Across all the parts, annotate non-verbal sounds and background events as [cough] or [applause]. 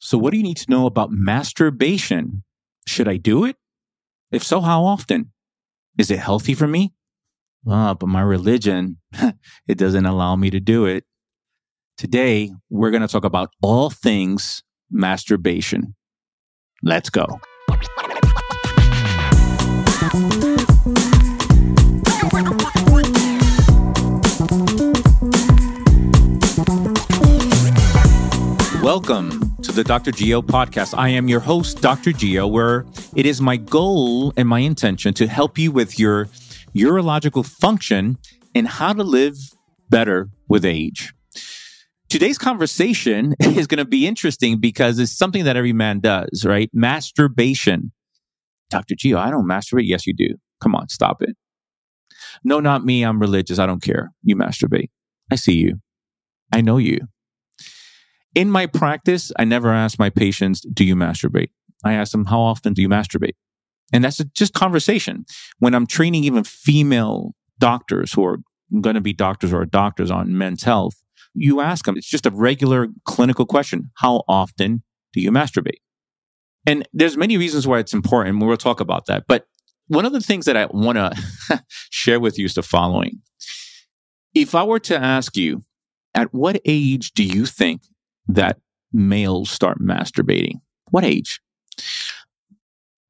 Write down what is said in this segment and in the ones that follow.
So, what do you need to know about masturbation? Should I do it? If so, how often? Is it healthy for me? Ah, but my religion, [laughs] it doesn't allow me to do it. Today, we're going to talk about all things masturbation. Let's go. Welcome to the Dr. Geo podcast. I am your host, Dr. Geo, where it is my goal and my intention to help you with your urological function and how to live better with age. Today's conversation [laughs] is going to be interesting because it's something that every man does, right? Masturbation. Dr. Geo, I don't masturbate. Yes, you do. Come on, stop it. No, not me. I'm religious. I don't care. You masturbate. I see you. I know you. In my practice, I never ask my patients, do you masturbate? I ask them, how often do you masturbate? And that's just conversation. When I'm training even female doctors who are going to be doctors or doctors on men's health, you ask them, it's just a regular clinical question. How often do you masturbate? And there's many reasons why it's important. We'll talk about that. But one of the things that I want to [laughs] share with you is the following. If I were to ask you, at what age do you think that males start masturbating? What age?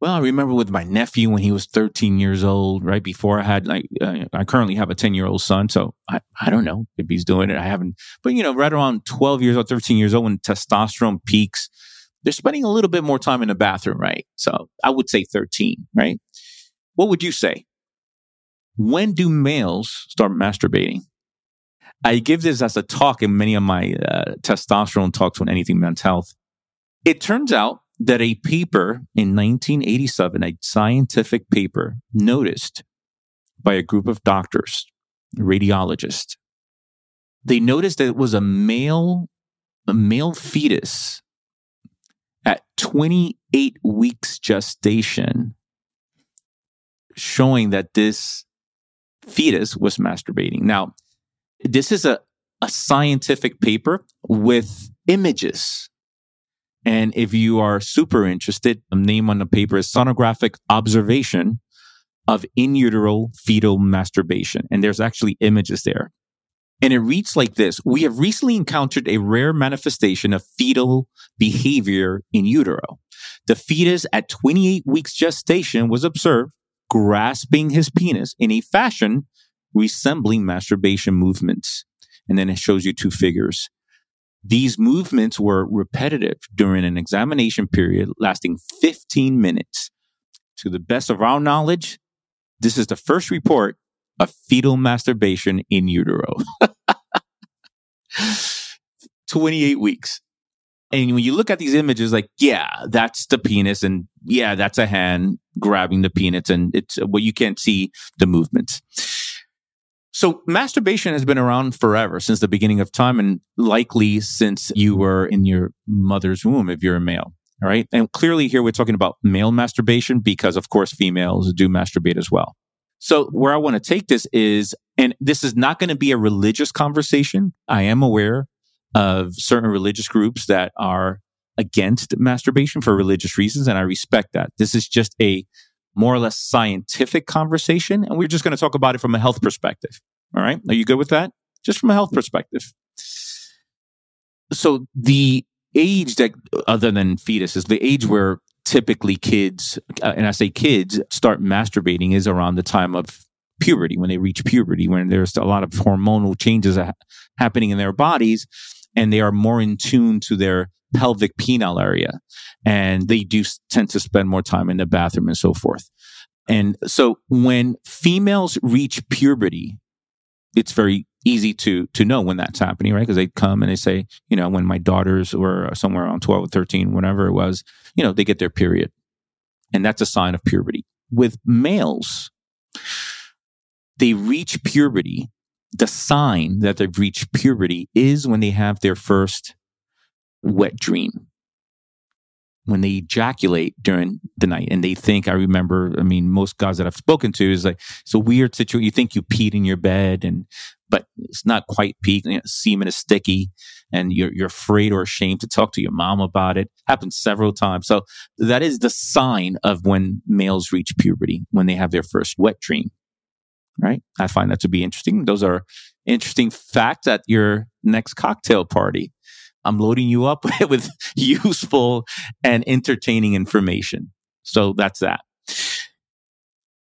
Well, I remember with my nephew when he was 13 years old, right before I had like, uh, I currently have a 10 year old son. So I, I don't know if he's doing it. I haven't, but you know, right around 12 years old, 13 years old, when testosterone peaks, they're spending a little bit more time in the bathroom, right? So I would say 13, right? What would you say? When do males start masturbating? I give this as a talk in many of my uh, testosterone talks on anything men's health. It turns out that a paper in 1987, a scientific paper noticed by a group of doctors, radiologists, they noticed that it was a male, a male fetus at 28 weeks gestation, showing that this fetus was masturbating. Now, this is a, a scientific paper with images. And if you are super interested, the name on the paper is Sonographic Observation of In Utero Fetal Masturbation. And there's actually images there. And it reads like this We have recently encountered a rare manifestation of fetal behavior in utero. The fetus at 28 weeks gestation was observed grasping his penis in a fashion resembling masturbation movements. And then it shows you two figures. These movements were repetitive during an examination period lasting 15 minutes. To the best of our knowledge, this is the first report of fetal masturbation in utero. [laughs] 28 weeks. And when you look at these images, like, yeah, that's the penis, and yeah, that's a hand grabbing the penis, and it's uh, what well, you can't see the movements. So masturbation has been around forever since the beginning of time and likely since you were in your mother's womb if you're a male. All right. And clearly here we're talking about male masturbation because of course females do masturbate as well. So where I want to take this is, and this is not going to be a religious conversation. I am aware of certain religious groups that are against masturbation for religious reasons. And I respect that. This is just a more or less scientific conversation. And we're just going to talk about it from a health perspective. All right. Are you good with that? Just from a health perspective. So the age that, other than fetus, is the age where typically kids, uh, and I say kids, start masturbating is around the time of puberty, when they reach puberty, when there's a lot of hormonal changes happening in their bodies and they are more in tune to their pelvic penile area. And they do tend to spend more time in the bathroom and so forth. And so when females reach puberty, it's very easy to to know when that's happening, right? Because they come and they say, you know, when my daughters were uh, somewhere around 12 or 13, whatever it was, you know, they get their period. And that's a sign of puberty. With males, they reach puberty. The sign that they've reached puberty is when they have their first wet dream. When they ejaculate during the night and they think i remember i mean most guys that i've spoken to is like it's a weird situation you think you peed in your bed and but it's not quite peak you know, semen is sticky and you're, you're afraid or ashamed to talk to your mom about it. Happens several times. So that is the sign of when males reach puberty when they have their first wet dream right? I find that to be interesting. Those are interesting facts at your next cocktail party I'm loading you up [laughs] with useful and entertaining information. So that's that.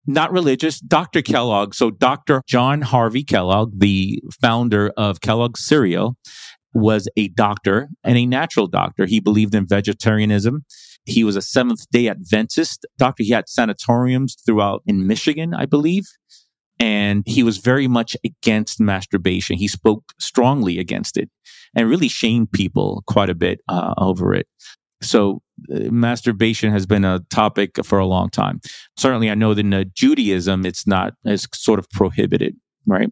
Not religious, Dr. Kellogg. So Dr. John Harvey Kellogg, the founder of Kellogg's cereal, was a doctor and a natural doctor. He believed in vegetarianism. He was a Seventh day Adventist doctor. He had sanatoriums throughout in Michigan, I believe and he was very much against masturbation. He spoke strongly against it and really shamed people quite a bit uh, over it. So uh, masturbation has been a topic for a long time. Certainly, I know that in uh, Judaism, it's not as sort of prohibited, right?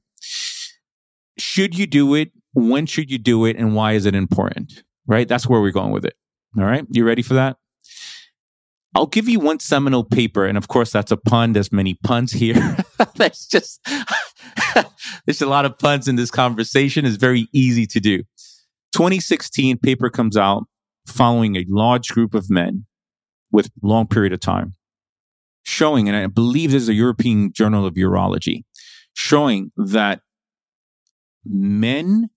Should you do it? When should you do it? And why is it important? Right? That's where we're going with it. All right. You ready for that? I'll give you one seminal paper, and of course, that's a pun. There's many puns here. [laughs] There's just [laughs] there's a lot of puns in this conversation. It's very easy to do. 2016 paper comes out following a large group of men with long period of time, showing, and I believe this is a European Journal of Urology, showing that men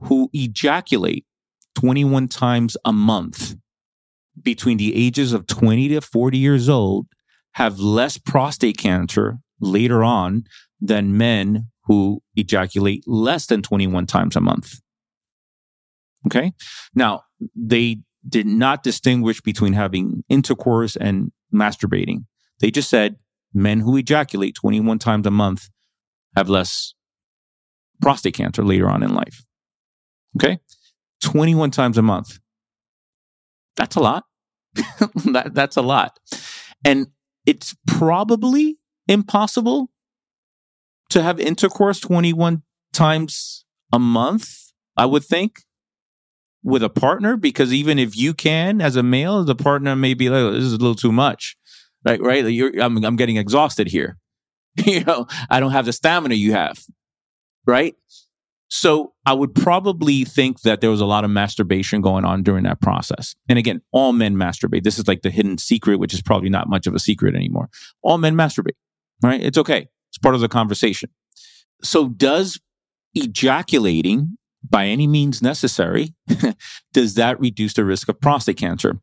who ejaculate 21 times a month between the ages of 20 to 40 years old have less prostate cancer later on than men who ejaculate less than 21 times a month. Okay. Now, they did not distinguish between having intercourse and masturbating. They just said men who ejaculate 21 times a month have less prostate cancer later on in life. Okay. 21 times a month. That's a lot. [laughs] that, that's a lot. And it's probably impossible to have intercourse 21 times a month, I would think, with a partner, because even if you can as a male, the partner may be like, this is a little too much. Right, right. You're, I'm, I'm getting exhausted here. [laughs] you know, I don't have the stamina you have. Right. So I would probably think that there was a lot of masturbation going on during that process. And again, all men masturbate. This is like the hidden secret, which is probably not much of a secret anymore. All men masturbate, right? It's okay. It's part of the conversation. So does ejaculating by any means necessary, [laughs] does that reduce the risk of prostate cancer?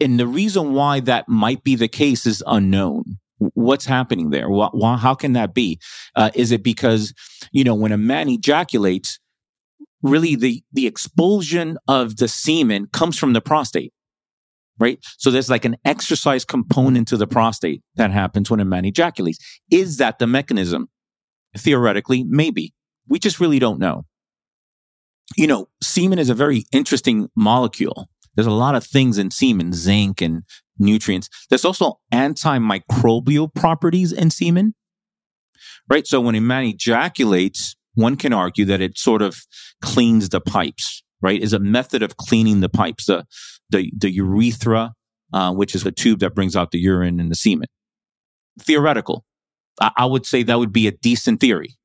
And the reason why that might be the case is unknown. What's happening there? Why, how can that be? Uh, is it because, you know, when a man ejaculates, really the, the expulsion of the semen comes from the prostate, right? So there's like an exercise component to the prostate that happens when a man ejaculates. Is that the mechanism? Theoretically, maybe. We just really don't know. You know, semen is a very interesting molecule. There's a lot of things in semen, zinc and nutrients. There's also antimicrobial properties in semen, right? So when a man ejaculates, one can argue that it sort of cleans the pipes, right? Is a method of cleaning the pipes, the, the, the urethra, uh, which is a tube that brings out the urine and the semen. Theoretical. I, I would say that would be a decent theory.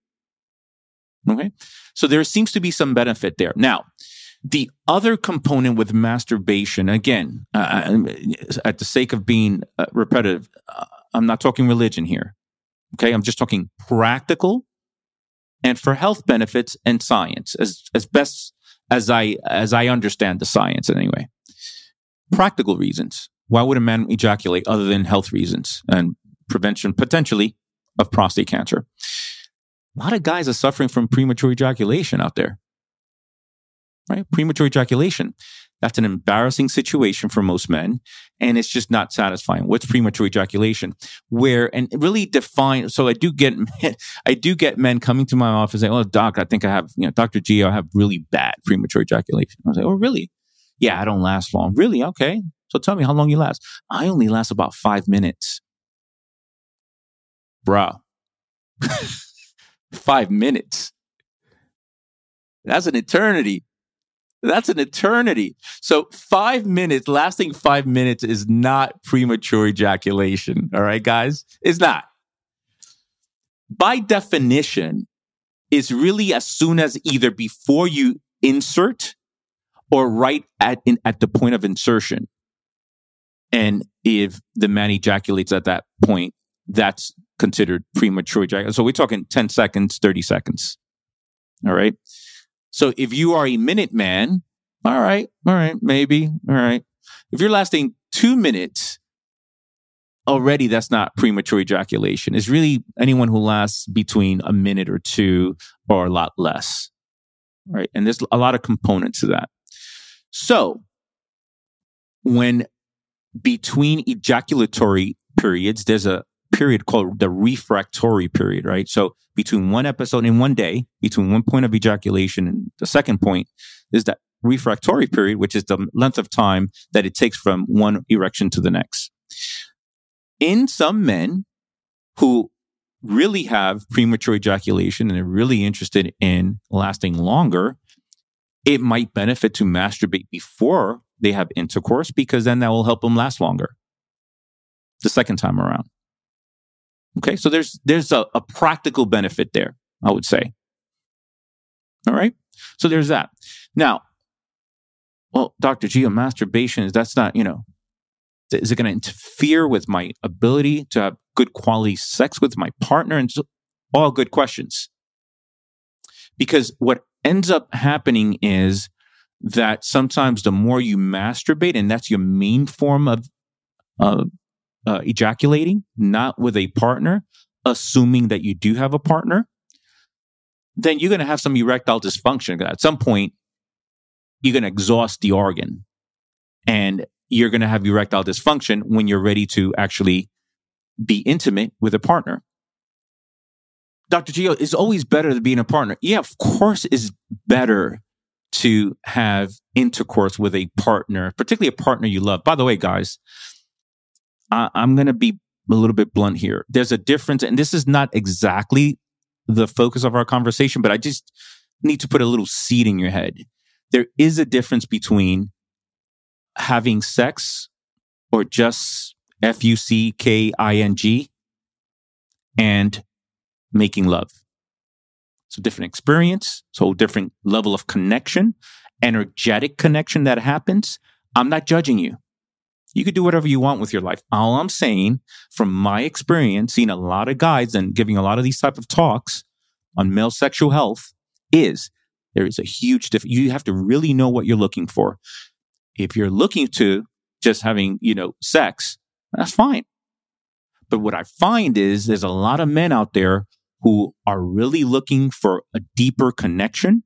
Okay. So there seems to be some benefit there. Now, the other component with masturbation, again, uh, uh, at the sake of being uh, repetitive, uh, I'm not talking religion here. Okay. I'm just talking practical and for health benefits and science as, as best as I, as I understand the science anyway. Practical reasons. Why would a man ejaculate other than health reasons and prevention potentially of prostate cancer? A lot of guys are suffering from premature ejaculation out there right? Premature ejaculation. That's an embarrassing situation for most men. And it's just not satisfying. What's premature ejaculation? Where, and really define, so I do get, [laughs] I do get men coming to my office saying, Oh, doc, I think I have, you know, Dr. G, I have really bad premature ejaculation. I was like, Oh, really? Yeah, I don't last long. Really? Okay. So tell me how long you last. I only last about five minutes. Bruh. [laughs] five minutes. That's an eternity. That's an eternity. So five minutes, lasting five minutes is not premature ejaculation. All right, guys? It's not. By definition, it's really as soon as either before you insert or right at in, at the point of insertion. And if the man ejaculates at that point, that's considered premature ejaculation. So we're talking 10 seconds, 30 seconds. All right. So if you are a minute man, all right, all right, maybe, all right. If you're lasting two minutes, already that's not premature ejaculation. It's really anyone who lasts between a minute or two or a lot less. Right. And there's a lot of components to that. So when between ejaculatory periods, there's a period called the refractory period, right? So between one episode in one day, between one point of ejaculation and the second point is that refractory period, which is the length of time that it takes from one erection to the next. In some men who really have premature ejaculation and are really interested in lasting longer, it might benefit to masturbate before they have intercourse because then that will help them last longer the second time around. Okay. So there's, there's a, a practical benefit there, I would say. All right. So there's that. Now, well, Dr. Geo, masturbation is that's not, you know, is it going to interfere with my ability to have good quality sex with my partner? And so, all good questions. Because what ends up happening is that sometimes the more you masturbate, and that's your main form of uh, uh, ejaculating, not with a partner, assuming that you do have a partner, then you're going to have some erectile dysfunction. At some point, you're going to exhaust the organ and you're going to have erectile dysfunction when you're ready to actually be intimate with a partner. Dr. Geo, it's always better to be in a partner. Yeah, of course, it's better to have intercourse with a partner, particularly a partner you love. By the way, guys, I, I'm going to be a little bit blunt here. There's a difference, and this is not exactly the focus of our conversation, but I just need to put a little seed in your head. There is a difference between having sex or just F U C K I N G and making love. It's a different experience, so different level of connection, energetic connection that happens. I'm not judging you. You could do whatever you want with your life. All I'm saying from my experience, seeing a lot of guys and giving a lot of these type of talks on male sexual health is there is a huge difference. You have to really know what you're looking for. If you're looking to just having, you know, sex, that's fine. But what I find is there's a lot of men out there who are really looking for a deeper connection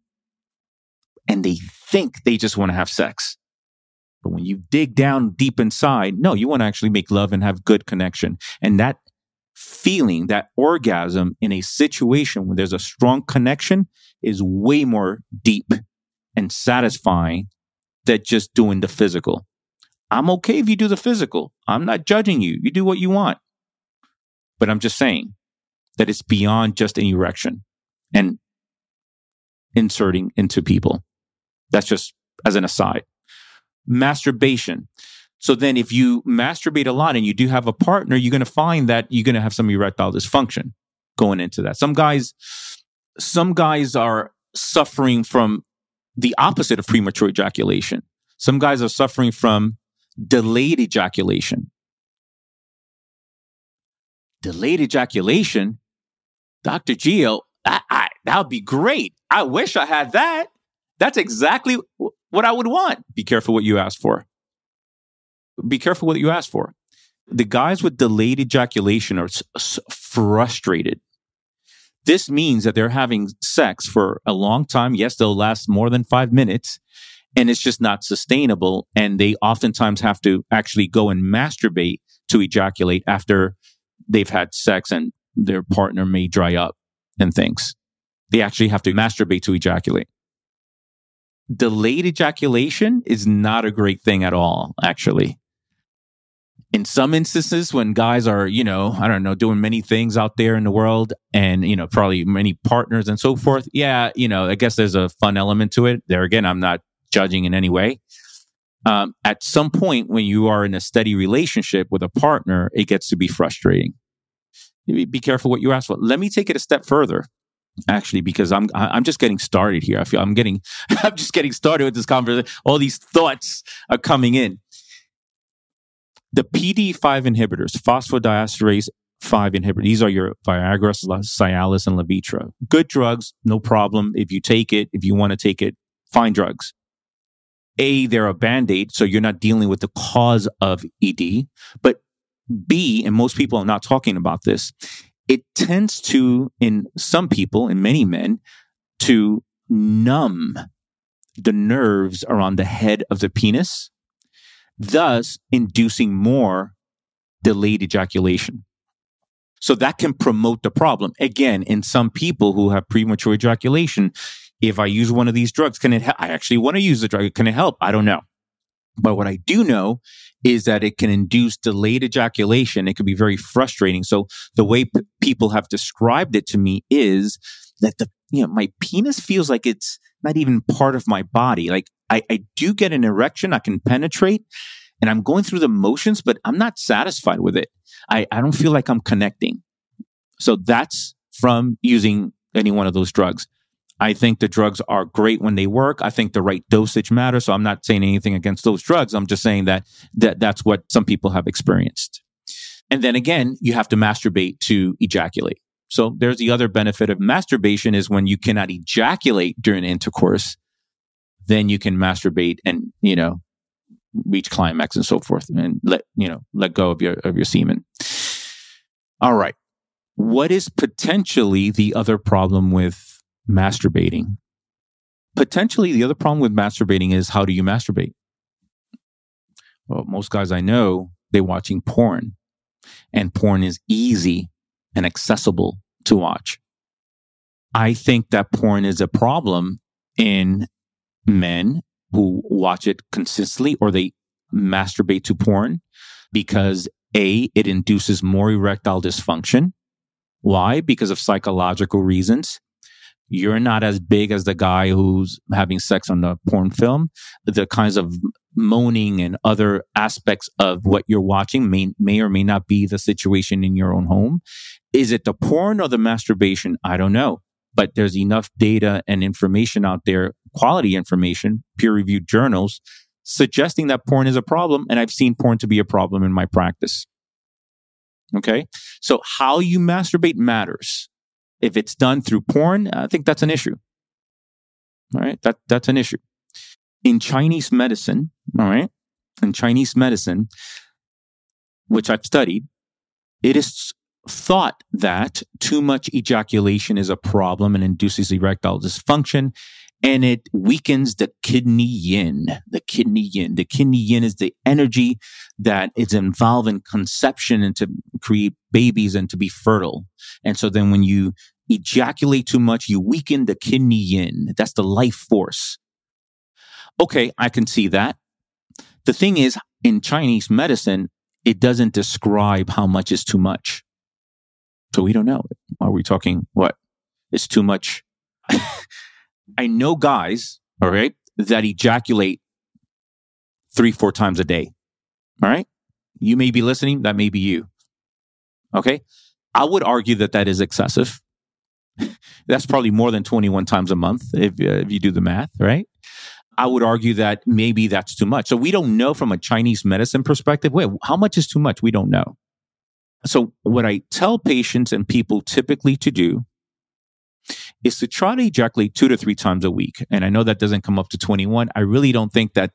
and they think they just want to have sex. But when you dig down deep inside, no, you want to actually make love and have good connection. And that feeling, that orgasm in a situation where there's a strong connection is way more deep and satisfying than just doing the physical. I'm okay if you do the physical. I'm not judging you. You do what you want. But I'm just saying that it's beyond just an erection and inserting into people. That's just as an aside masturbation. So then if you masturbate a lot and you do have a partner, you're going to find that you're going to have some erectile dysfunction going into that. Some guys, some guys are suffering from the opposite of premature ejaculation. Some guys are suffering from delayed ejaculation. Delayed ejaculation, Dr. I, that would be great. I wish I had that. That's exactly what I would want. Be careful what you ask for. Be careful what you ask for. The guys with delayed ejaculation are s- frustrated. This means that they're having sex for a long time. Yes, they'll last more than five minutes and it's just not sustainable. And they oftentimes have to actually go and masturbate to ejaculate after they've had sex and their partner may dry up and things. They actually have to masturbate to ejaculate delayed ejaculation is not a great thing at all, actually. In some instances, when guys are, you know, I don't know, doing many things out there in the world and, you know, probably many partners and so forth, yeah, you know, I guess there's a fun element to it. There again, I'm not judging in any way. Um, at some point, when you are in a steady relationship with a partner, it gets to be frustrating. Be careful what you ask for. Let me take it a step further, actually, because I'm I'm just getting started here. I feel I'm getting [laughs] I'm just getting started with this conversation. All these thoughts are coming in. The PDE5 inhibitors, phosphodiesterase 5 inhibitors, these are your Viagra, Cialis, and Levitra. Good drugs, no problem. If you take it, if you want to take it, fine drugs. A, they're a band aid, so you're not dealing with the cause of ED. But B, and most people are not talking about this, it tends to, in some people, in many men, to numb the nerves around the head of the penis, thus inducing more delayed ejaculation. So that can promote the problem. Again, in some people who have premature ejaculation, if I use one of these drugs, can it, help? I actually want to use the drug. Can it help? I don't know. But what I do know is that it can induce delayed ejaculation. It can be very frustrating. So the way p- people have described it to me is that the, you know, my penis feels like it's not even part of my body. Like I, I do get an erection. I can penetrate and I'm going through the motions, but I'm not satisfied with it. I, I don't feel like I'm connecting. So that's from using any one of those drugs. I think the drugs are great when they work. I think the right dosage matters. So I'm not saying anything against those drugs. I'm just saying that, that that's what some people have experienced. And then again, you have to masturbate to ejaculate. So there's the other benefit of masturbation is when you cannot ejaculate during intercourse, then you can masturbate and, you know, reach climax and so forth and let, you know, let go of your, of your semen. All right. What is potentially the other problem with masturbating? Potentially the other problem with masturbating is how do you masturbate? Well, most guys I know, they're watching porn and porn is easy and accessible to watch. I think that porn is a problem in men who watch it consistently or they masturbate to porn because A, it induces more erectile dysfunction. Why? Because of psychological reasons. You're not as big as the guy who's having sex on the porn film. The kinds of moaning and other aspects of what you're watching may, may or may not be the situation in your own home. Is it the porn or the masturbation? I don't know but there's enough data and information out there, quality information, peer reviewed journals suggesting that porn is a problem. And I've seen porn to be a problem in my practice. Okay. So how you masturbate matters. If it's done through porn, I think that's an issue. All right. That, that's an issue. In Chinese medicine, all right. In Chinese medicine, which I've studied, it is thought that too much ejaculation is a problem and induces erectile dysfunction and it weakens the kidney yin. The kidney yin. The kidney yin is the energy that is involved in conception and to create babies and to be fertile. And so then when you ejaculate too much, you weaken the kidney yin. That's the life force. Okay, I can see that. The thing is, in Chinese medicine, it doesn't describe how much is too much. So we don't know. Are we talking what? It's too much. [laughs] I know guys, all right, that ejaculate three, four times a day. All right. You may be listening. That may be you. Okay. I would argue that that is excessive. [laughs] That's probably more than 21 times a month if, uh, if you do the math, right? I would argue that maybe that's too much. So we don't know from a Chinese medicine perspective. Wait, how much is too much? We don't know. So what I tell patients and people typically to do is to try to ejaculate two to three times a week. And I know that doesn't come up to 21. I really don't think that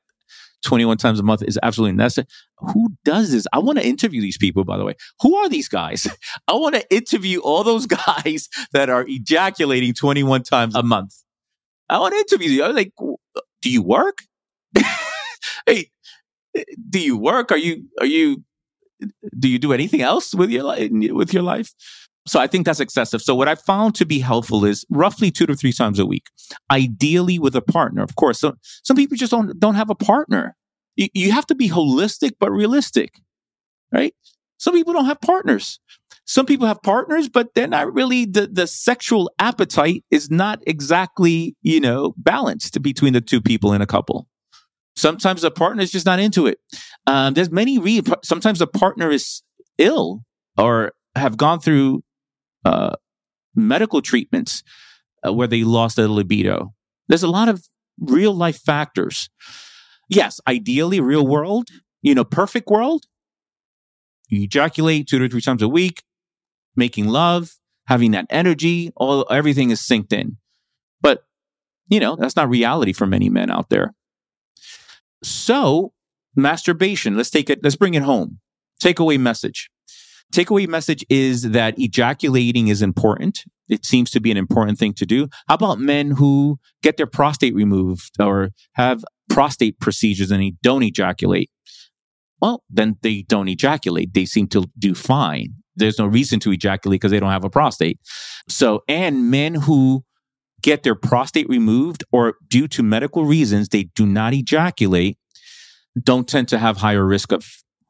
21 times a month is absolutely necessary. Who does this? I want to interview these people, by the way. Who are these guys? [laughs] I want to interview all those [laughs] guys that are ejaculating 21 times a month. I want to interview you. I'm like, uh, do you work? [laughs] hey, do you work? Are you, are you uh, do you do anything else with your life with your life so i think that's excessive. So what i found to be helpful is roughly two to three times a week ideally with a partner of course. So some people just don't don't have a partner. You, you have to be holistic but realistic right? Some people don't have partners. Some people have partners but they're not really the, the sexual appetite is not exactly you know balanced between the two people in a couple. Sometimes a partner is just not into it. Um, there's many re- sometimes a partner is ill or have gone through uh, medical treatments uh, where they lost their libido. There's a lot of real life factors. Yes, ideally, real world, you know, perfect world, you ejaculate two to three times a week, making love, having that energy, all everything is synced in. But you know, that's not reality for many men out there. So, masturbation, let's take it, let's bring it home. Takeaway message. Takeaway message is that ejaculating is important. It seems to be an important thing to do. How about men who get their prostate removed or have prostate procedures and they don't ejaculate? Well, then they don't ejaculate. They seem to do fine. There's no reason to ejaculate because they don't have a prostate. So, and men who get their prostate removed or due to medical reasons, they do not ejaculate, don't tend to have higher risk of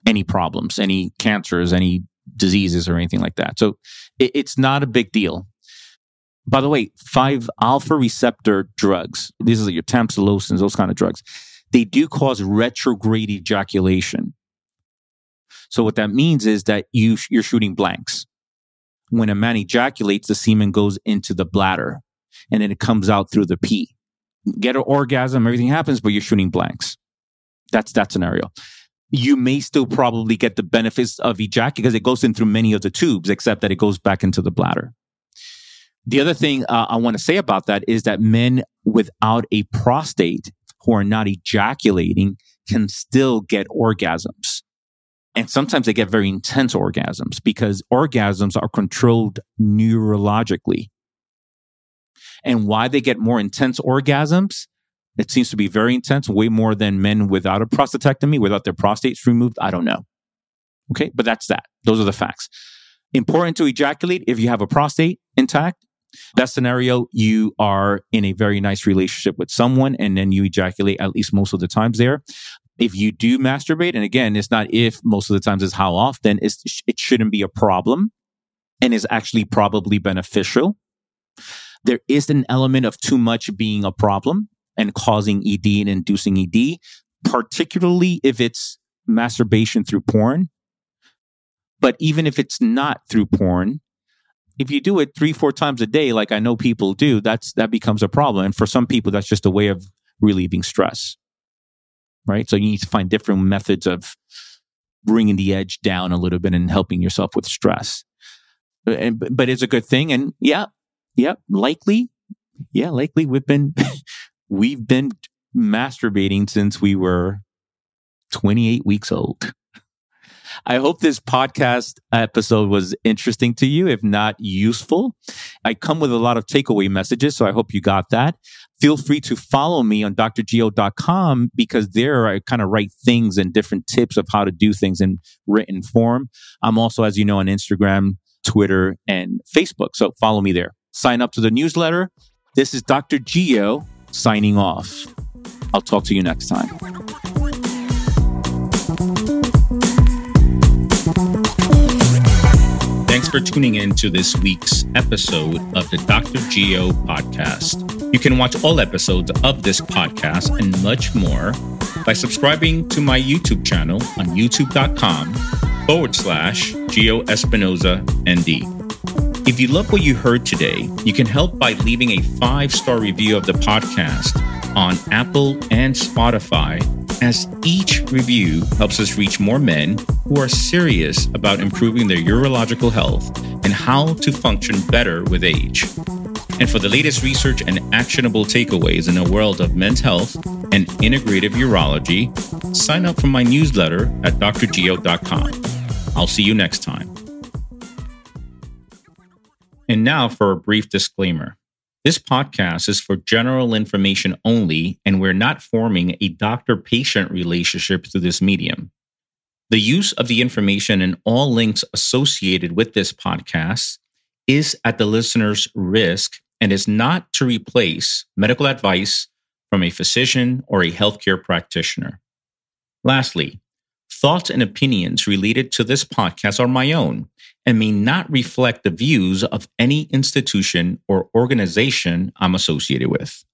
any problems, any cancers, any diseases or anything like that. So it, it's not a big deal. By the way, five alpha receptor drugs, these are your tamsulosins, those kind of drugs, they do cause retrograde ejaculation. So what that means is that you, you're shooting blanks. When a man ejaculates, the semen goes into the bladder and then it comes out through the pee. Get an orgasm, everything happens, but you're shooting blanks. That's that scenario. You may still probably get the benefits of ejaculation because it goes in through many of the tubes, except that it goes back into the bladder. The other thing uh, I want to say about that is that men without a prostate who are not ejaculating can still get orgasms. And sometimes they get very intense orgasms because orgasms are controlled neurologically and why they get more intense orgasms. It seems to be very intense, way more than men without a prostatectomy, without their prostates removed. I don't know. Okay. But that's that. Those are the facts. Important to ejaculate if you have a prostate intact. That scenario, you are in a very nice relationship with someone and then you ejaculate at least most of the times there. If you do masturbate, and again, it's not if most of the times is how often, it's, it shouldn't be a problem and is actually probably beneficial there is an element of too much being a problem and causing ED and inducing ED, particularly if it's masturbation through porn. But even if it's not through porn, if you do it three, four times a day, like I know people do, that's that becomes a problem. And for some people, that's just a way of relieving stress. Right. So you need to find different methods of bringing the edge down a little bit and helping yourself with stress. But it's a good thing. And yeah, Yep, likely. Yeah, likely we've been [laughs] we've been masturbating since we were 28 weeks old. I hope this podcast episode was interesting to you, if not useful. I come with a lot of takeaway messages, so I hope you got that. Feel free to follow me on drgeo.com because there I kind of write things and different tips of how to do things in written form. I'm also, as you know, on Instagram, Twitter, and Facebook. So follow me there sign up to the newsletter. This is Dr. Geo signing off. I'll talk to you next time. Thanks for tuning in to this week's episode of the Dr. Geo podcast. You can watch all episodes of this podcast and much more by subscribing to my YouTube channel on youtube.com forward slash Geo Espinoza ND. If you love what you heard today, you can help by leaving a five star review of the podcast on Apple and Spotify, as each review helps us reach more men who are serious about improving their urological health and how to function better with age. And for the latest research and actionable takeaways in the world of men's health and integrative urology, sign up for my newsletter at drgeo.com. I'll see you next time. And now for a brief disclaimer. This podcast is for general information only, and we're not forming a doctor patient relationship through this medium. The use of the information and all links associated with this podcast is at the listener's risk and is not to replace medical advice from a physician or a healthcare practitioner. Lastly, thoughts and opinions related to this podcast are my own and may not reflect the views of any institution or organization I'm associated with.